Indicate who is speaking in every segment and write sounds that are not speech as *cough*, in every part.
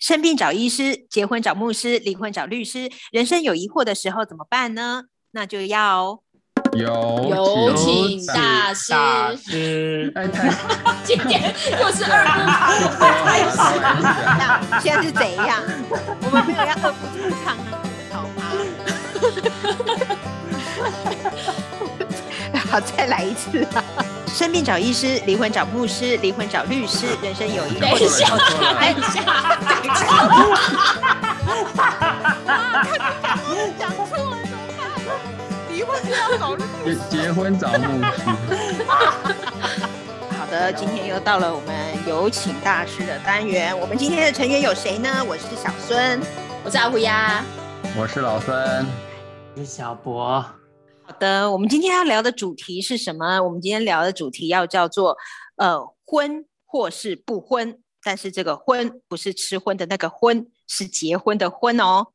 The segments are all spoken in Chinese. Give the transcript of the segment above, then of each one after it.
Speaker 1: 生病找医师，结婚找牧师，离婚找律师。人生有疑惑的时候怎么办呢？那就要
Speaker 2: 有
Speaker 3: 有请大
Speaker 2: 师。哎，*laughs*
Speaker 3: 今天又是二
Speaker 1: 不开始，*laughs* 现在是怎样？我们没有要二不出唱好吗？*laughs* 好，再来一次啊！生病找医师，离婚找牧师，离婚找律师。*laughs* 人生有疑惑的时候，
Speaker 3: 等一下，等一下，
Speaker 1: 讲错了怎么办？离婚就要找律
Speaker 2: 结结婚找牧师。
Speaker 1: 好的，今天又到了我们有请大师的单元。我们今天的成员有谁呢？我是小孙，
Speaker 3: 我是阿虎呀。
Speaker 2: 我是老孙，
Speaker 4: 我是小博。
Speaker 1: 好的，我们今天要聊的主题是什么？我们今天聊的主题要叫做呃婚或是不婚，但是这个婚不是吃荤的那个婚，是结婚的婚哦。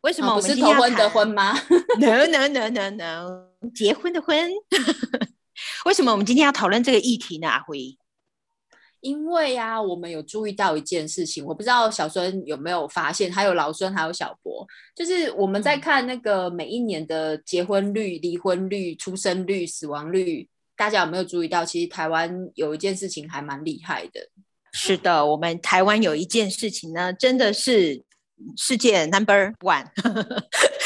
Speaker 1: 为什么我
Speaker 3: 不是
Speaker 1: 们今天要
Speaker 3: 头婚的婚吗
Speaker 1: ？？No No No No No，结婚的婚。*laughs* 为什么我们今天要讨论这个议题呢？阿辉，
Speaker 3: 因为呀、我们有注意到一件事情，我不知道小孙有没有发现，还有老孙还有小博，就是我们在看那个每一年的结婚率、离婚率、出生率、死亡率，大家有没有注意到？其实台湾有一件事情还蛮厉害的，
Speaker 1: 是的，我们台湾有一件事情呢，真的是世界 number one，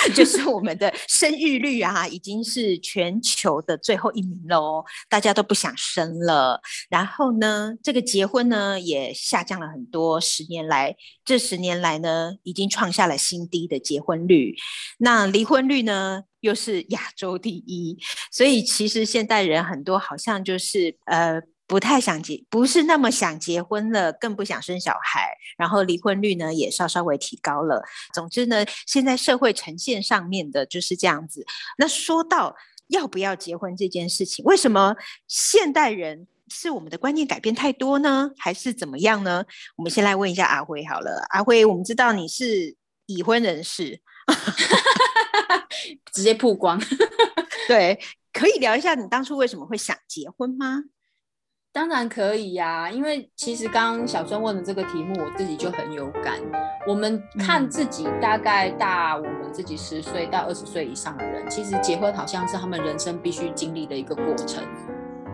Speaker 1: *laughs* 就是我们的生育率啊，已经是全球的最后一名喽，大家都不想生了。然后呢，这个结婚呢也下降了很多，十年来，这十年来呢，已经创下了新低的结婚率。那离婚率呢，又是亚洲第一，所以其实现代人很多好像就是呃。不太想结，不是那么想结婚了，更不想生小孩，然后离婚率呢也稍稍微提高了。总之呢，现在社会呈现上面的就是这样子。那说到要不要结婚这件事情，为什么现代人是我们的观念改变太多呢，还是怎么样呢？我们先来问一下阿辉好了，阿辉，我们知道你是已婚人士，*laughs*
Speaker 3: 直接曝光。*laughs*
Speaker 1: 对，可以聊一下你当初为什么会想结婚吗？
Speaker 3: 当然可以呀、因为其实刚刚小孙问的这个题目，我自己就很有感。我们看
Speaker 1: 嗯
Speaker 3: 自己大概大我们自己十岁到二十岁以上的人，其实结婚好像是他们人生必须经历的一个过程。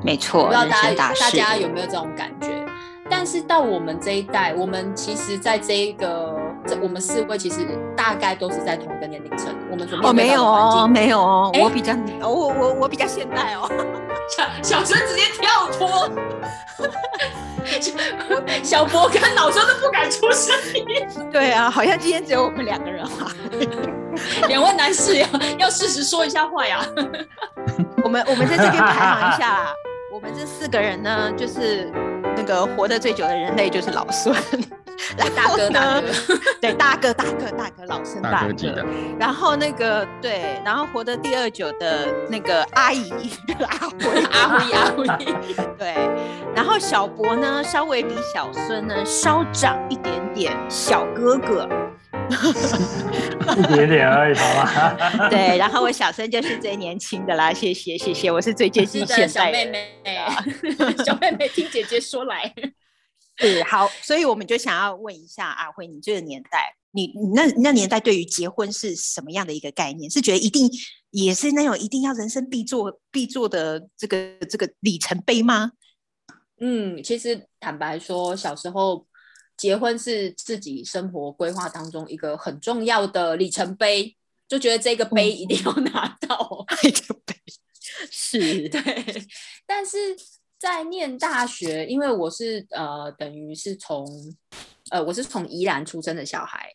Speaker 1: 没错，
Speaker 3: 不知道大家大
Speaker 1: 大。
Speaker 3: 家有没有这种感觉？但是到我们这一代，我们其实在这一个这我们四位其实大概都是在同一个年龄层，我们所
Speaker 1: 哦，没有哦，
Speaker 3: 境。
Speaker 1: 没有哦，
Speaker 3: 诶
Speaker 1: 我比较哦，我我我比较现代哦。
Speaker 3: 小小孙直接跳脱，小博跟老孙都不敢出声音。
Speaker 1: 对啊，好像今天只有我们两个人啊。
Speaker 3: 两位男士要要适时说一下话呀。*laughs*
Speaker 1: 我们我们在这边排行一下啦，我们这四个人呢，就是那个活得最久的人类就是老孙，然
Speaker 3: 大哥
Speaker 1: 后呢 *laughs*
Speaker 3: 大哥，
Speaker 1: 对大哥大哥大哥老生大
Speaker 2: 大哥
Speaker 1: 然后那个对，然后活得第二久的那个阿姨 *laughs* 阿辉 *laughs*
Speaker 3: 阿辉阿辉，
Speaker 1: 对，然后小博呢稍微比小孙呢稍长一点点，小哥哥。
Speaker 4: 一点点而已，好吗？
Speaker 1: 对，然后我小孙就是最年轻的啦，谢谢谢谢，我是最接近
Speaker 3: 是的，
Speaker 1: 现代人。
Speaker 3: 小妹妹，小妹妹听姐姐说来。
Speaker 1: 是好，所以我们就想要问一下阿辉，你这个年代，你你那那年代对于结婚是什么样的一个概念？是觉得一定也是那种一定要人生必做必做的这个这个里程碑吗？
Speaker 3: 嗯，其实坦白说，小时候结婚是自己生活规划当中一个很重要的里程碑，就觉得这个杯一定要 *laughs* 拿到。*laughs*
Speaker 1: 里程碑是
Speaker 3: 对，但是在念大学，因为我是呃，等于是从呃，我是从宜兰出生的小孩，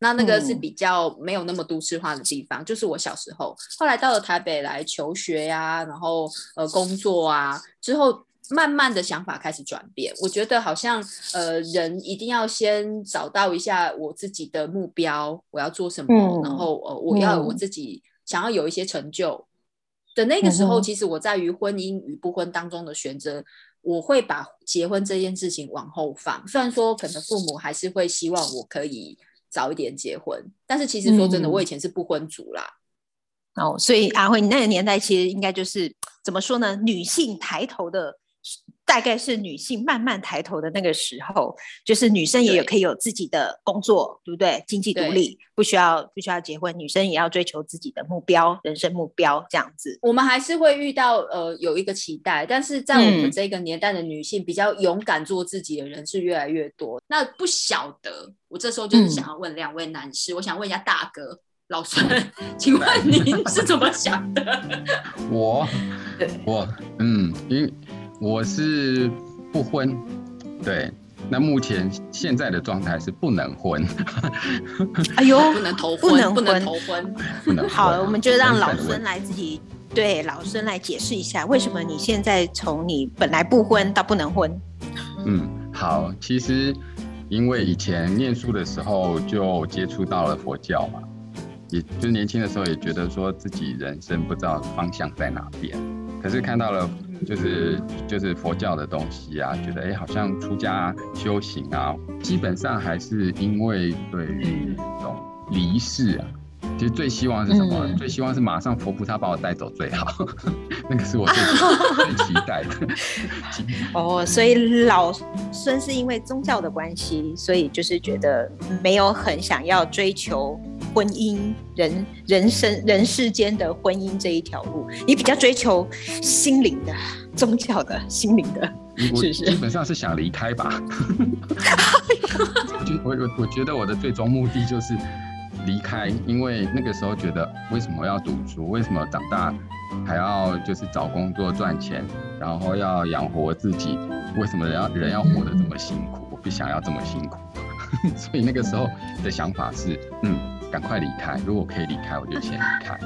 Speaker 3: 那那个是
Speaker 1: 嗯。
Speaker 3: 比较没有那么都市化的地方，就是我小时候，后来到了台北来求学呀、然后呃工作啊之后。慢慢的想法开始转变，我觉得好像呃，人一定要先找到一下我自己的目标，我要做什么，
Speaker 1: 嗯。
Speaker 3: 然后呃，我要我
Speaker 1: 嗯。
Speaker 3: 自己想要有一些成就，的那个时候，其实我在于婚姻与不婚当中的选择，我会把结婚这件事情往后放。虽然说可能父母还是会希望我可以早一点结婚，但是其实说真的，
Speaker 1: 嗯
Speaker 3: 我以前是不婚族啦。
Speaker 1: 哦，所以阿辉，你那个年代其实应该就是怎么说呢？女性抬头的大概是女性慢慢抬头的那个时候，就是女生也有可以有自己的工作，对不对？经济独立，不需要不需要结婚，女生也要追求自己的目标，人生目标这样子。
Speaker 3: 我们还是会遇到呃有一个期待，但是在我们
Speaker 1: 嗯
Speaker 3: 这个年代的女性比较勇敢做自己的人是越来越多。那不晓得，我这时候就是
Speaker 1: 嗯
Speaker 3: 想要问两位男士，我想问一下大哥老孙，*laughs* 请问您是怎么想的？
Speaker 2: 我，我嗯，因为我是不婚，对。那目前现在的状态是不能婚，
Speaker 1: 哎呦，
Speaker 3: 不能头婚，
Speaker 1: 不能
Speaker 3: 不能
Speaker 1: 婚
Speaker 3: 头婚。*laughs*
Speaker 2: 不能婚。
Speaker 1: 好，我们就让老孙来自己对老孙来解释一下，为什么你现在从你本来不婚到不能婚？
Speaker 2: 嗯，好，其实因为以前念书的时候就接触到了佛教嘛，也就是年轻的时候也觉得说自己人生不知道方向在哪边，可是看到了就是就是佛教的东西啊，觉得哎、好像出家修行啊，基本上还是因为对于这种离世啊。其实最希望是什么？
Speaker 1: 嗯
Speaker 2: 最希望是马上佛菩萨把我带走最好，*laughs* 那个是我最最期待的。*laughs* *laughs*
Speaker 1: 哦，所以老孙是因为宗教的关系，所以就是觉得没有很想要追求婚姻、人人生、人世间的婚姻这一条路，你比较追求心灵的、宗教的、心灵的。
Speaker 2: 我
Speaker 1: 是不是
Speaker 2: 基本上是想离开吧。*laughs* 我觉我我我觉得我的最终目的就是离开，因为那个时候觉得为什么要读书？为什么长大还要就是找工作赚钱，然后要养活自己？为什么人要人要活得这么辛苦？我不想要这么辛苦。*laughs* 所以那个时候的想法是，嗯，赶快离开。如果可以离开，我就先离开。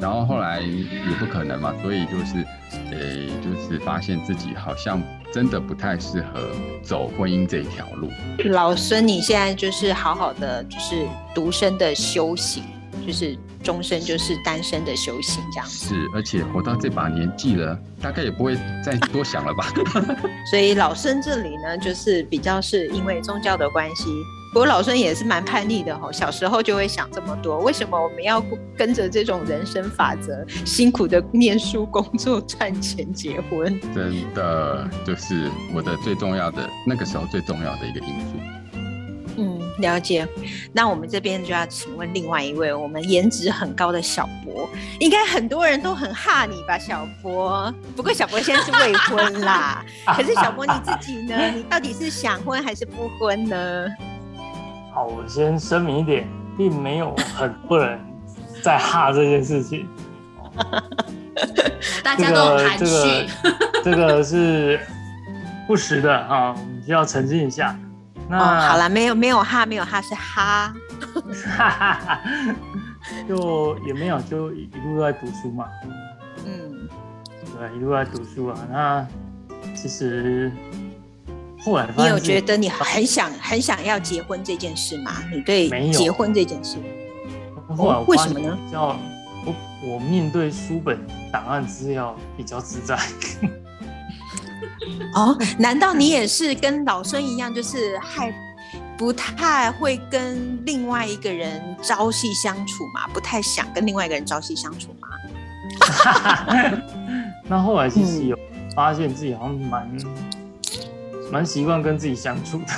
Speaker 2: 然后后来也不可能嘛，所以就是，呃，就是发现自己好像真的不太适合走婚姻这一条路。
Speaker 1: 老孙，你现在就是好好的，就是独身的修行，就是终身就是单身的修行这样子。
Speaker 2: 是，而且活到这把年纪了，大概也不会再多想了吧？*laughs* *laughs*
Speaker 1: 所以老孙这里呢，就是比较是因为宗教的关系。不过老孙也是蛮叛逆的哈、小时候就会想这么多，为什么我们要跟着这种人生法则，辛苦的念书、工作、赚钱、结婚？
Speaker 2: 真的就是我的最重要的那个时候最重要的一个因素。
Speaker 1: 嗯，了解。那我们这边就要请问另外一位，我们颜值很高的小博，应该很多人都很哈你吧，小博。不过小博现在是未婚啦，*laughs* 可是小博你自己呢？你到底是想婚还是不婚呢？
Speaker 4: 好，我先声明一点，并没有很多人在哈这件事情。*laughs* 这
Speaker 3: 大家都很
Speaker 4: 个这个。这个是不实的啊，我们需要澄清一下。那
Speaker 1: 哦，好了，没有没有哈，没有哈，是哈。
Speaker 4: 哈哈哈，就也没有，就一一路都在读书嘛，
Speaker 1: 嗯，
Speaker 4: 对，一路在读书啊。那其实后来发
Speaker 1: 你有觉得你很想很想要结婚这件事吗？你对结婚这件事，
Speaker 4: 后来
Speaker 1: 为什么呢
Speaker 4: 比较我我面对书本档案资料比较自在。*laughs*
Speaker 1: 哦，难道你也是跟老孙一样，就是害不太会跟另外一个人朝夕相处嘛？不太想跟另外一个人朝夕相处吗？*laughs*
Speaker 4: 那后来其
Speaker 1: 嗯
Speaker 4: 实有发现自己好像蛮蛮习惯跟自己相处的，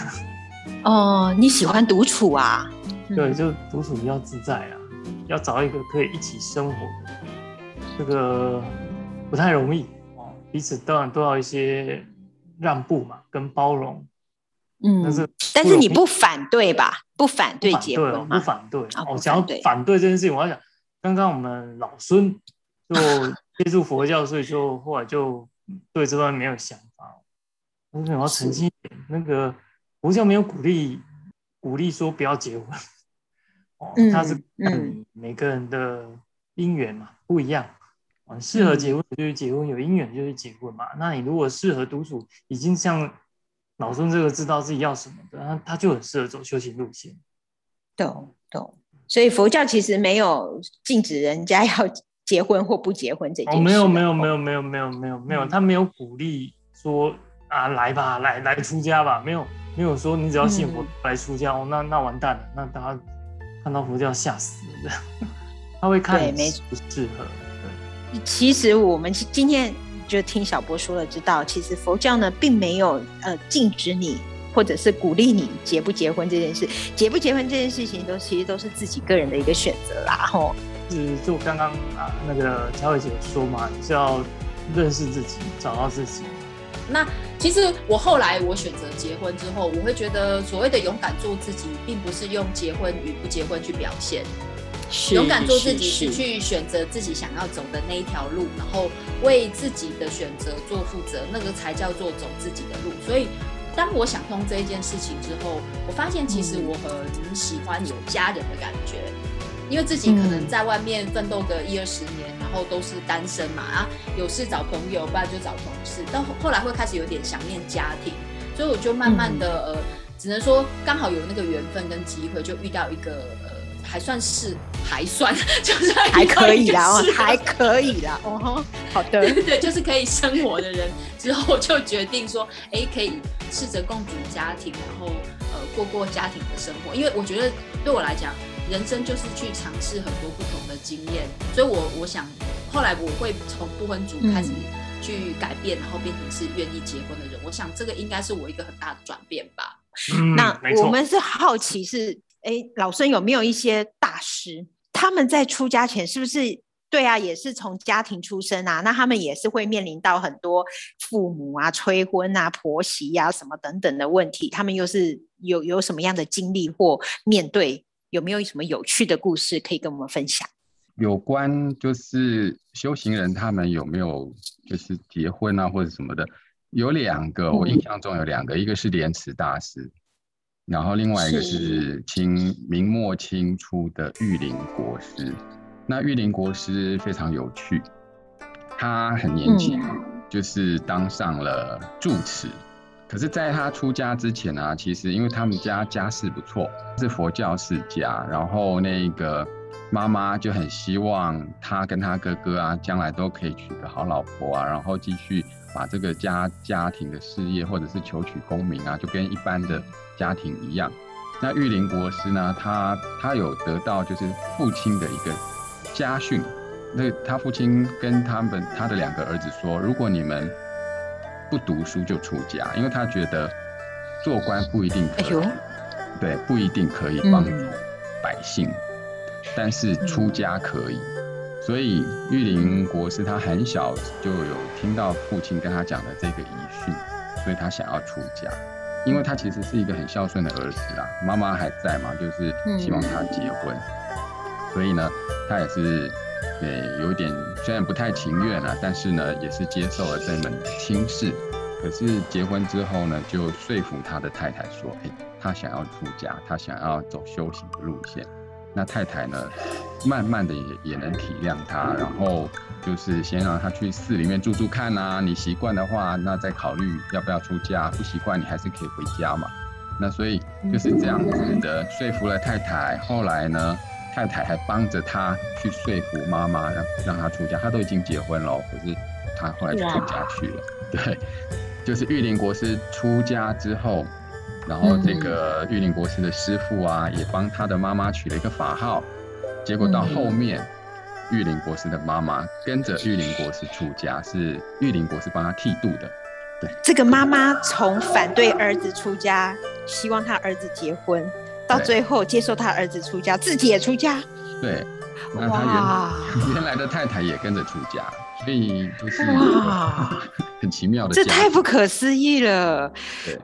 Speaker 1: 哦，你喜欢独处啊？*laughs*
Speaker 4: 对，
Speaker 1: 嗯
Speaker 4: 就独处比较自在啊。要找一个可以一起生活的，这个不太容易哦。彼此当然都要一些让步嘛，跟包容。嗯但
Speaker 1: 嗯
Speaker 4: 是，
Speaker 1: 但是你不反对吧？不反对结婚吗？
Speaker 4: 不反对。
Speaker 1: 啊不
Speaker 4: 我想要
Speaker 1: 反对
Speaker 4: 这件事情，我要讲，刚刚我们老孙就接触佛教，所以就后来就对这方面没有想法。我想要澄清一点，那个佛教没有鼓励鼓励说不要结婚，哦，
Speaker 1: 嗯
Speaker 4: 他是看
Speaker 1: 嗯
Speaker 4: 你每个人的姻缘嘛不一样，啊，适合
Speaker 1: 嗯
Speaker 4: 结婚就是结婚，有姻缘就是结婚嘛。那你如果适合独处，已经像老孙这个知道自己要什么的，那他就很适合走修行路线。
Speaker 1: 懂懂。所以佛教其实没有禁止人家要结婚或不结婚这件事。
Speaker 4: 哦，没有没有没
Speaker 1: 有。
Speaker 4: 没有没有没有没有，
Speaker 1: 嗯
Speaker 4: 他没有鼓励说啊来吧来来出家吧，没有没有说你只要信佛
Speaker 1: 嗯
Speaker 4: 来出家哦，那那完蛋了，那大家看到佛教吓死了，*laughs* 他会看
Speaker 1: 对没
Speaker 4: 你适不适合。对
Speaker 1: 其实我们今天就听小波说了，知道其实佛教呢并没有呃禁止你或者是鼓励你结不结婚这件事，结不结婚这件事情都其实都是自己个人的一个选择啦，吼。
Speaker 4: 是就刚刚啊那个乔伟姐说嘛，你是要认识自己，找到自己。
Speaker 3: 那其实我后来我选择结婚之后，我会觉得所谓的勇敢做自己，并不是用结婚与不结婚去表现。勇敢做自己是去选择自己想要走的那一条路，然后为自己的选择做负责，那个才叫做走自己的路。所以，当我想通这一件事情之后，我发现其实我很喜欢有家人的感觉，因为自己可能在外面奋斗个一二十年，然后都是单身嘛啊，有事找朋友，不然就找同事，到后来会开始有点想念家庭，所以我就慢慢的呃，只能说刚好有那个缘分跟机会，就遇到一个呃。还算是还算，*laughs* 就是
Speaker 1: 还可以啦，还可以啦，哦，好的，*laughs*
Speaker 3: 对对，就是可以生活的人，之后就决定说，哎，可以试着共组家庭，然后呃过过家庭的生活。因为我觉得对我来讲，人生就是去尝试很多不同的经验，所以我我想后来我会从不婚族开始去改变，然后变成是愿意结婚的人。我想这个应该是我一个很大的转变吧。
Speaker 1: 那我们是好奇是。哎，老孙有没有一些大师？他们在出家前是不是对啊？也是从家庭出身啊？那他们也是会面临到很多父母啊、催婚啊、婆媳呀什么等等的问题。他们又是有有什么样的经历或面对？有没有什么有趣的故事可以跟我们分享？
Speaker 2: 有关就是修行人他们有没有就是结婚啊或者什么的？有两个，我印象中有两个，一个是莲池大师。然后另外一个是清明末清初的玉林国师，那玉林国师非常有趣，他很年轻，就是当上了住持。可是，在他出家之前呢，其实因为他们家家世不错，是佛教世家，然后那个妈妈就很希望他跟他哥哥啊，将来都可以娶个好老婆啊，然后继续把这个家家庭的事业，或者是求取功名啊，就跟一般的。家庭一样，那玉林国师呢？他他有得到就是父亲的一个家训，那他父亲跟他们他的两个儿子说，如果你们不读书就出家，因为他觉得做官不一定可以，对，不一定可以帮助百姓，但是出家可以。所以玉林国师他很小就有听到父亲跟他讲的这个遗训，所以他想要出家。因为他其实是一个很孝顺的儿子啦，妈妈还在嘛，就是希望他结婚，所以呢，他也是，对，有点虽然不太情愿啊，但是呢，也是接受了这门亲事。可是结婚之后呢，就说服他的太太说，哎，他想要出家，他想要走修行的路线。那太太呢，慢慢的也也能体谅他，然后就是先让他去寺里面住住看啊。你习惯的话，那再考虑要不要出家；不习惯，你还是可以回家嘛。那所以就是这样子的说服了太太。后来呢，太太还帮着他去说服妈妈，让让他出家。他都已经结婚了，可是他后来就出家去了。*laughs* 对，就是玉林国师出家之后。然后这个玉林国师的师傅啊，也帮他的妈妈取了一个法号。结果到后面，玉林国师的妈妈跟着玉林国师出家，是玉林国师帮他剃度的。对，
Speaker 1: 这个妈妈从反对儿子出家，希望他儿子结婚，到最后接受他儿子出家，自己也出家。
Speaker 2: 对，那他原 *laughs* 原来的太太也跟着出家。所以就是哇，*laughs* 很奇妙的，
Speaker 1: 这太不可思议了。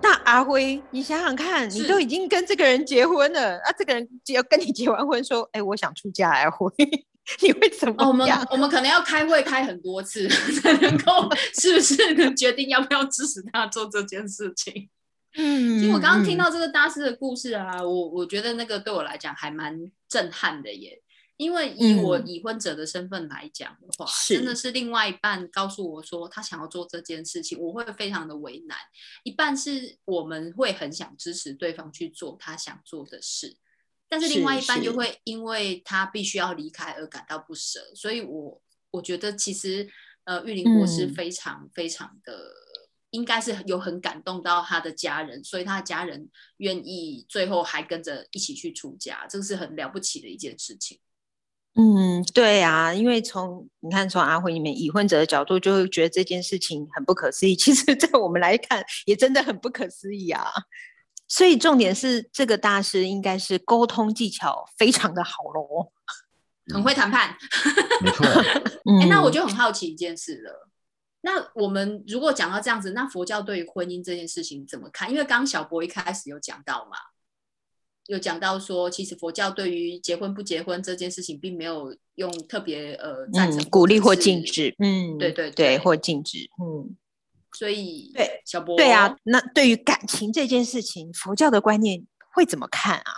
Speaker 1: 那阿辉，你想想看，你都已经跟这个人结婚了，啊，这个人只要跟你结完婚，说，哎，我想出家，阿辉，*laughs* 你会怎么？
Speaker 3: 我们我们可能要开会开很多次，才能够是不是能决定要不要支持他做这件事情？嗯，其实我刚刚听到这个大师的故事啊，我我觉得那个对我来讲还蛮震撼的耶。因为以我已婚者的身份来讲的话，真的是另外一半告诉我说他想要做这件事情，我会非常的为难。一半是我们会很想支持对方去做他想做的事，但是另外一半就会因为他必须要离开而感到不舍。所以，我我觉得其实呃，玉林国师非常非常的应该是有很感动到他的家人，所以他的家人愿意最后还跟着一起去出家，这个是很了不起的一件事情。
Speaker 1: 嗯，对啊，因为从你看从阿辉你们已婚者的角度，就会觉得这件事情很不可思议。*laughs* 其实，在我们来看，也真的很不可思议啊。所以重点是，这个大师应该是沟通技巧非常的好喽，
Speaker 3: 很会谈判。
Speaker 2: 没错。*laughs*
Speaker 3: 哎，那我就很好奇一件事了。那我们如果讲到这样子，那佛教对于婚姻这件事情怎么看？因为刚刚小博一开始有讲到嘛。有讲到说，其实佛教对于结婚不结婚这件事情，并没有用特别呃赞成、
Speaker 1: 鼓励或禁止。
Speaker 3: 嗯，对对
Speaker 1: 对，或禁止。嗯，
Speaker 3: 所以
Speaker 1: 对
Speaker 3: 小博，
Speaker 1: 对啊，那对于感情这件事情，佛教的观念会怎么看啊？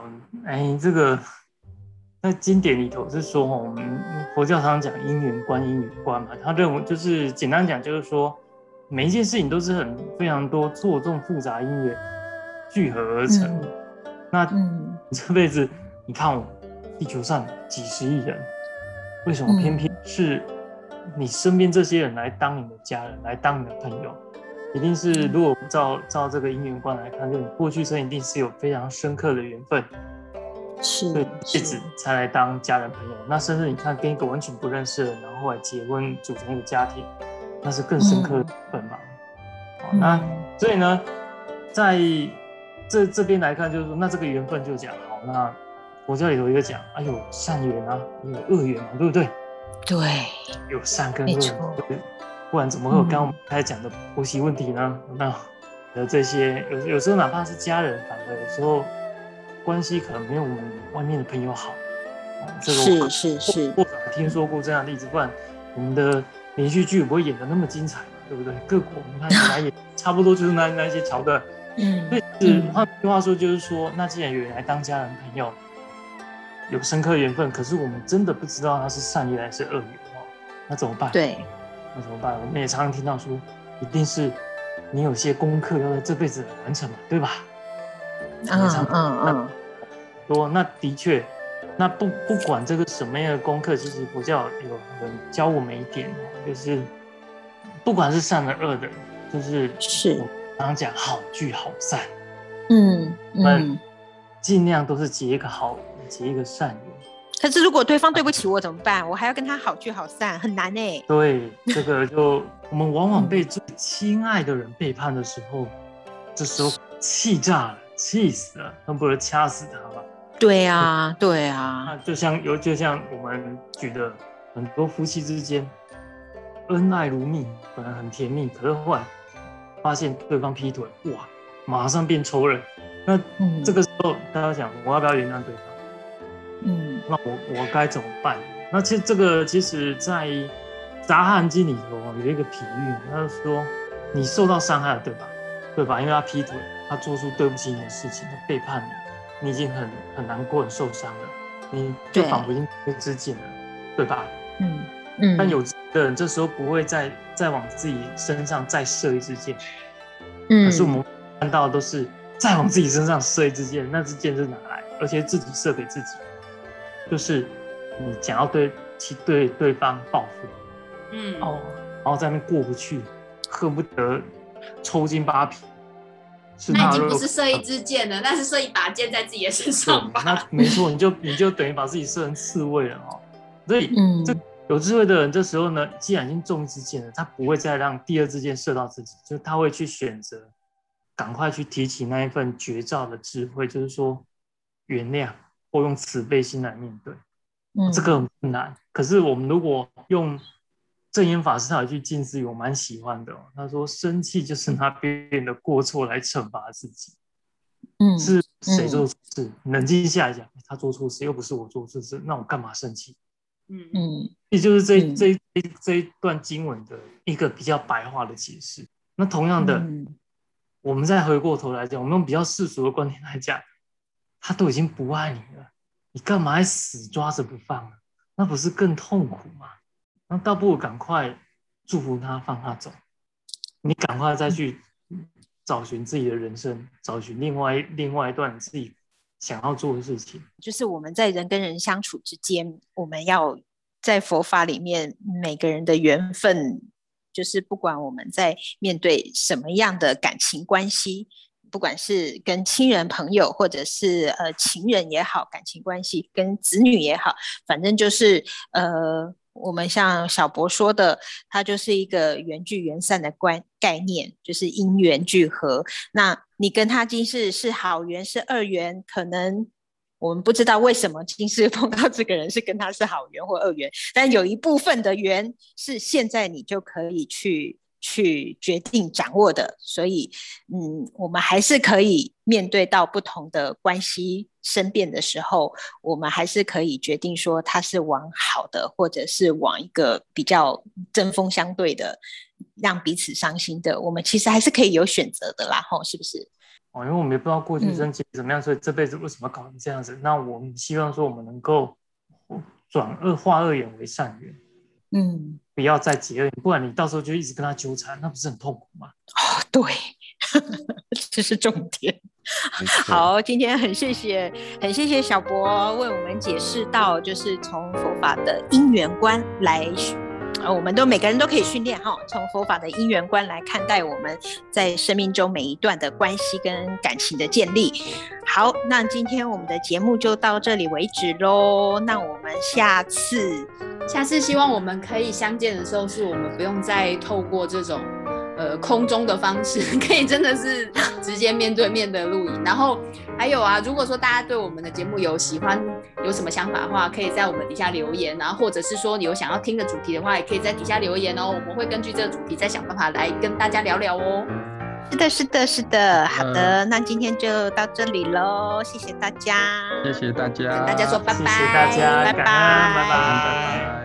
Speaker 4: 嗯，哎，这个在经典里头是说，我们佛教常常讲因缘观、因缘观嘛，他认为就是简单讲，就是说每一件事情都是很非常多错综复杂因缘聚合而成。那你，这辈子你看我，地球上几十亿人，为什么偏偏是你身边这些人来当你的家人，来当你的朋友？一定是如果照照这个因缘观来看，就你过去生一定是有非常深刻的缘分，
Speaker 1: 是
Speaker 4: 对辈子才来当家人朋友。那甚至你看跟一个完全不认识的人，然后后来结婚组成一个家庭，那是更深刻的缘分嘛？好，那所以呢，在这这边来看，就是说，那这个缘分就讲好。那佛教里头一个讲，哎有善缘啊，有恶缘嘛，对不对？
Speaker 1: 对，
Speaker 4: 有善跟恶，不然怎么会有刚刚我们开始讲的婆媳问题呢？那 *laughs* 的这些有有时候哪怕是家人，反而有时候关系可能没有我们外面的朋友好。
Speaker 1: 这个是是是，
Speaker 4: 或者听说过这样的例子，不然我们的连续剧不会演的那么精彩嘛，对不对？各国你看来也差不多就是那那些桥段。*laughs* 嗯，所以是换句话说，就是说，那既然有人来当家人朋友，有深刻缘分，可是我们真的不知道他是善缘还是恶缘哦，那怎么办？
Speaker 1: 对，
Speaker 4: 那怎么办？我们也常常听到说，一定是你有些功课要在这辈子完成嘛，对吧？
Speaker 1: 嗯嗯嗯，
Speaker 4: 多那的确，那不不管这个什么样的功课，其实佛教有人教我们一点哦，就是不管是善的恶的，就是
Speaker 1: 是。
Speaker 4: 常讲好聚好散，
Speaker 1: 嗯嗯，
Speaker 4: 尽量都是结一个好，结一个善缘。
Speaker 1: 可是如果对方对不起我怎么办？我还要跟他好聚好散，很难呢。
Speaker 4: 对，这个就我们往往被最亲爱的人背叛的时候，这时候气炸了，气死了，恨不得掐死他吧。
Speaker 1: 对呀，*laughs* 对呀。
Speaker 4: 那就像有，就像我们举的很多夫妻之间恩爱如命，本来很甜蜜，可是后来。发现对方劈腿，哇，马上变仇人。那这个时候，大家想，我要不要原谅对方？
Speaker 1: 嗯，
Speaker 4: 那我我该怎么办？那其实这个，其实在《杂汉经》里头有一个比喻，他说你受到伤害了，对吧？对吧？因为他劈腿，他做出对不起你的事情，他背叛你，你已经很很难过、很受伤了，你就仿佛已经被肢解了，对吧？
Speaker 1: 嗯嗯。
Speaker 4: 但有的人这时候不会再再往自己身上再射一支箭。
Speaker 1: 嗯，
Speaker 4: 可是我们看到都是再往自己身上射一支箭，那支箭是哪来？而且自己射给自己，就是你想要对其对对方报复，
Speaker 3: 嗯
Speaker 4: 哦，然后在那边过不去，恨不得抽筋扒皮。
Speaker 3: 那已经不是射一支箭了，那是射一把箭在自己的身上吧？
Speaker 4: 那没错，你就你就等于把自己射成刺猬了哦。所以，
Speaker 1: 嗯，
Speaker 4: 这有智慧的人，这时候呢，既然已经中一支箭了，他不会再让第二支箭射到自己，就他会去选择，赶快去提起那一份绝招的智慧，就是说原谅或用慈悲心来面对。
Speaker 1: 嗯，
Speaker 4: 这个很难。可是我们如果用正言法师他有一句近思语，我蛮喜欢的。他说：“生气就是拿别人的过错来惩罚自己。”
Speaker 1: 嗯，
Speaker 4: 是谁做错事？冷静下来讲，他做错事，又不是我做错事，那我干嘛生气？
Speaker 3: 嗯嗯，
Speaker 4: 也就是这这这这一段经文的一个比较白话的解释。那同样的，我们再回过头来讲，我们用比较世俗的观点来讲，他都已经不爱你了，你干嘛还死抓着不放呢？那不是更痛苦吗？那倒不如赶快祝福他，放他走。你赶快再去找寻自己的人生，找寻另外另外一段自己。想要做的事情，
Speaker 1: 就是我们在人跟人相处之间，我们要在佛法里面，每个人的缘分，就是不管我们在面对什么样的感情关系，不管是跟亲人、朋友，或者是呃情人也好，感情关系跟子女也好，反正就是呃，我们像小博说的，它就是一个缘聚缘散的观概念，就是因缘聚合。那你跟他今世是好缘是恶缘，可能我们不知道为什么今世 *laughs* 碰到这个人是跟他是好缘或恶缘，但有一部分的缘是现在你就可以去。去决定掌握的，所以，嗯，我们还是可以面对到不同的关系生变的时候，我们还是可以决定说它是往好的，或者是往一个比较针锋相对的，让彼此伤心的，我们其实还是可以有选择的啦，吼，是不是？
Speaker 4: 哦，因为我们也不知道过去生怎么样，所以这辈子为什么搞成这样子？那我们希望说，我们能够转恶化恶缘为善缘。
Speaker 1: 嗯，
Speaker 4: 不要再结了，不然你到时候就一直跟他纠缠，那不是很痛苦吗？
Speaker 1: 哦，对，*laughs* 这是重点。好，今天很谢谢，很谢谢小博为我们解释到，就是从佛法的因缘观来。我们都每个人都可以训练哈，从佛法的因缘观来看待我们在生命中每一段的关系跟感情的建立。好，那今天我们的节目就到这里为止喽。那我们下次，
Speaker 3: 下次希望我们可以相见的时候，是我们不用再透过这种。呃，空中的方式 *laughs* 可以真的是直接面对面的录影，然后还有啊，如果说大家对我们的节目有喜欢，有什么想法的话，可以在我们底下留言，然后或者是说你有想要听的主题的话，也可以在底下留言哦，我们会根据这个主题再想办法来跟大家聊聊哦。
Speaker 1: 是的，是的，是的，好的，那今天就到这里喽，谢谢大家，
Speaker 2: 谢谢大家，
Speaker 3: 跟大家说拜拜，谢
Speaker 4: 谢大家，
Speaker 1: 拜拜，拜。
Speaker 4: 拜拜。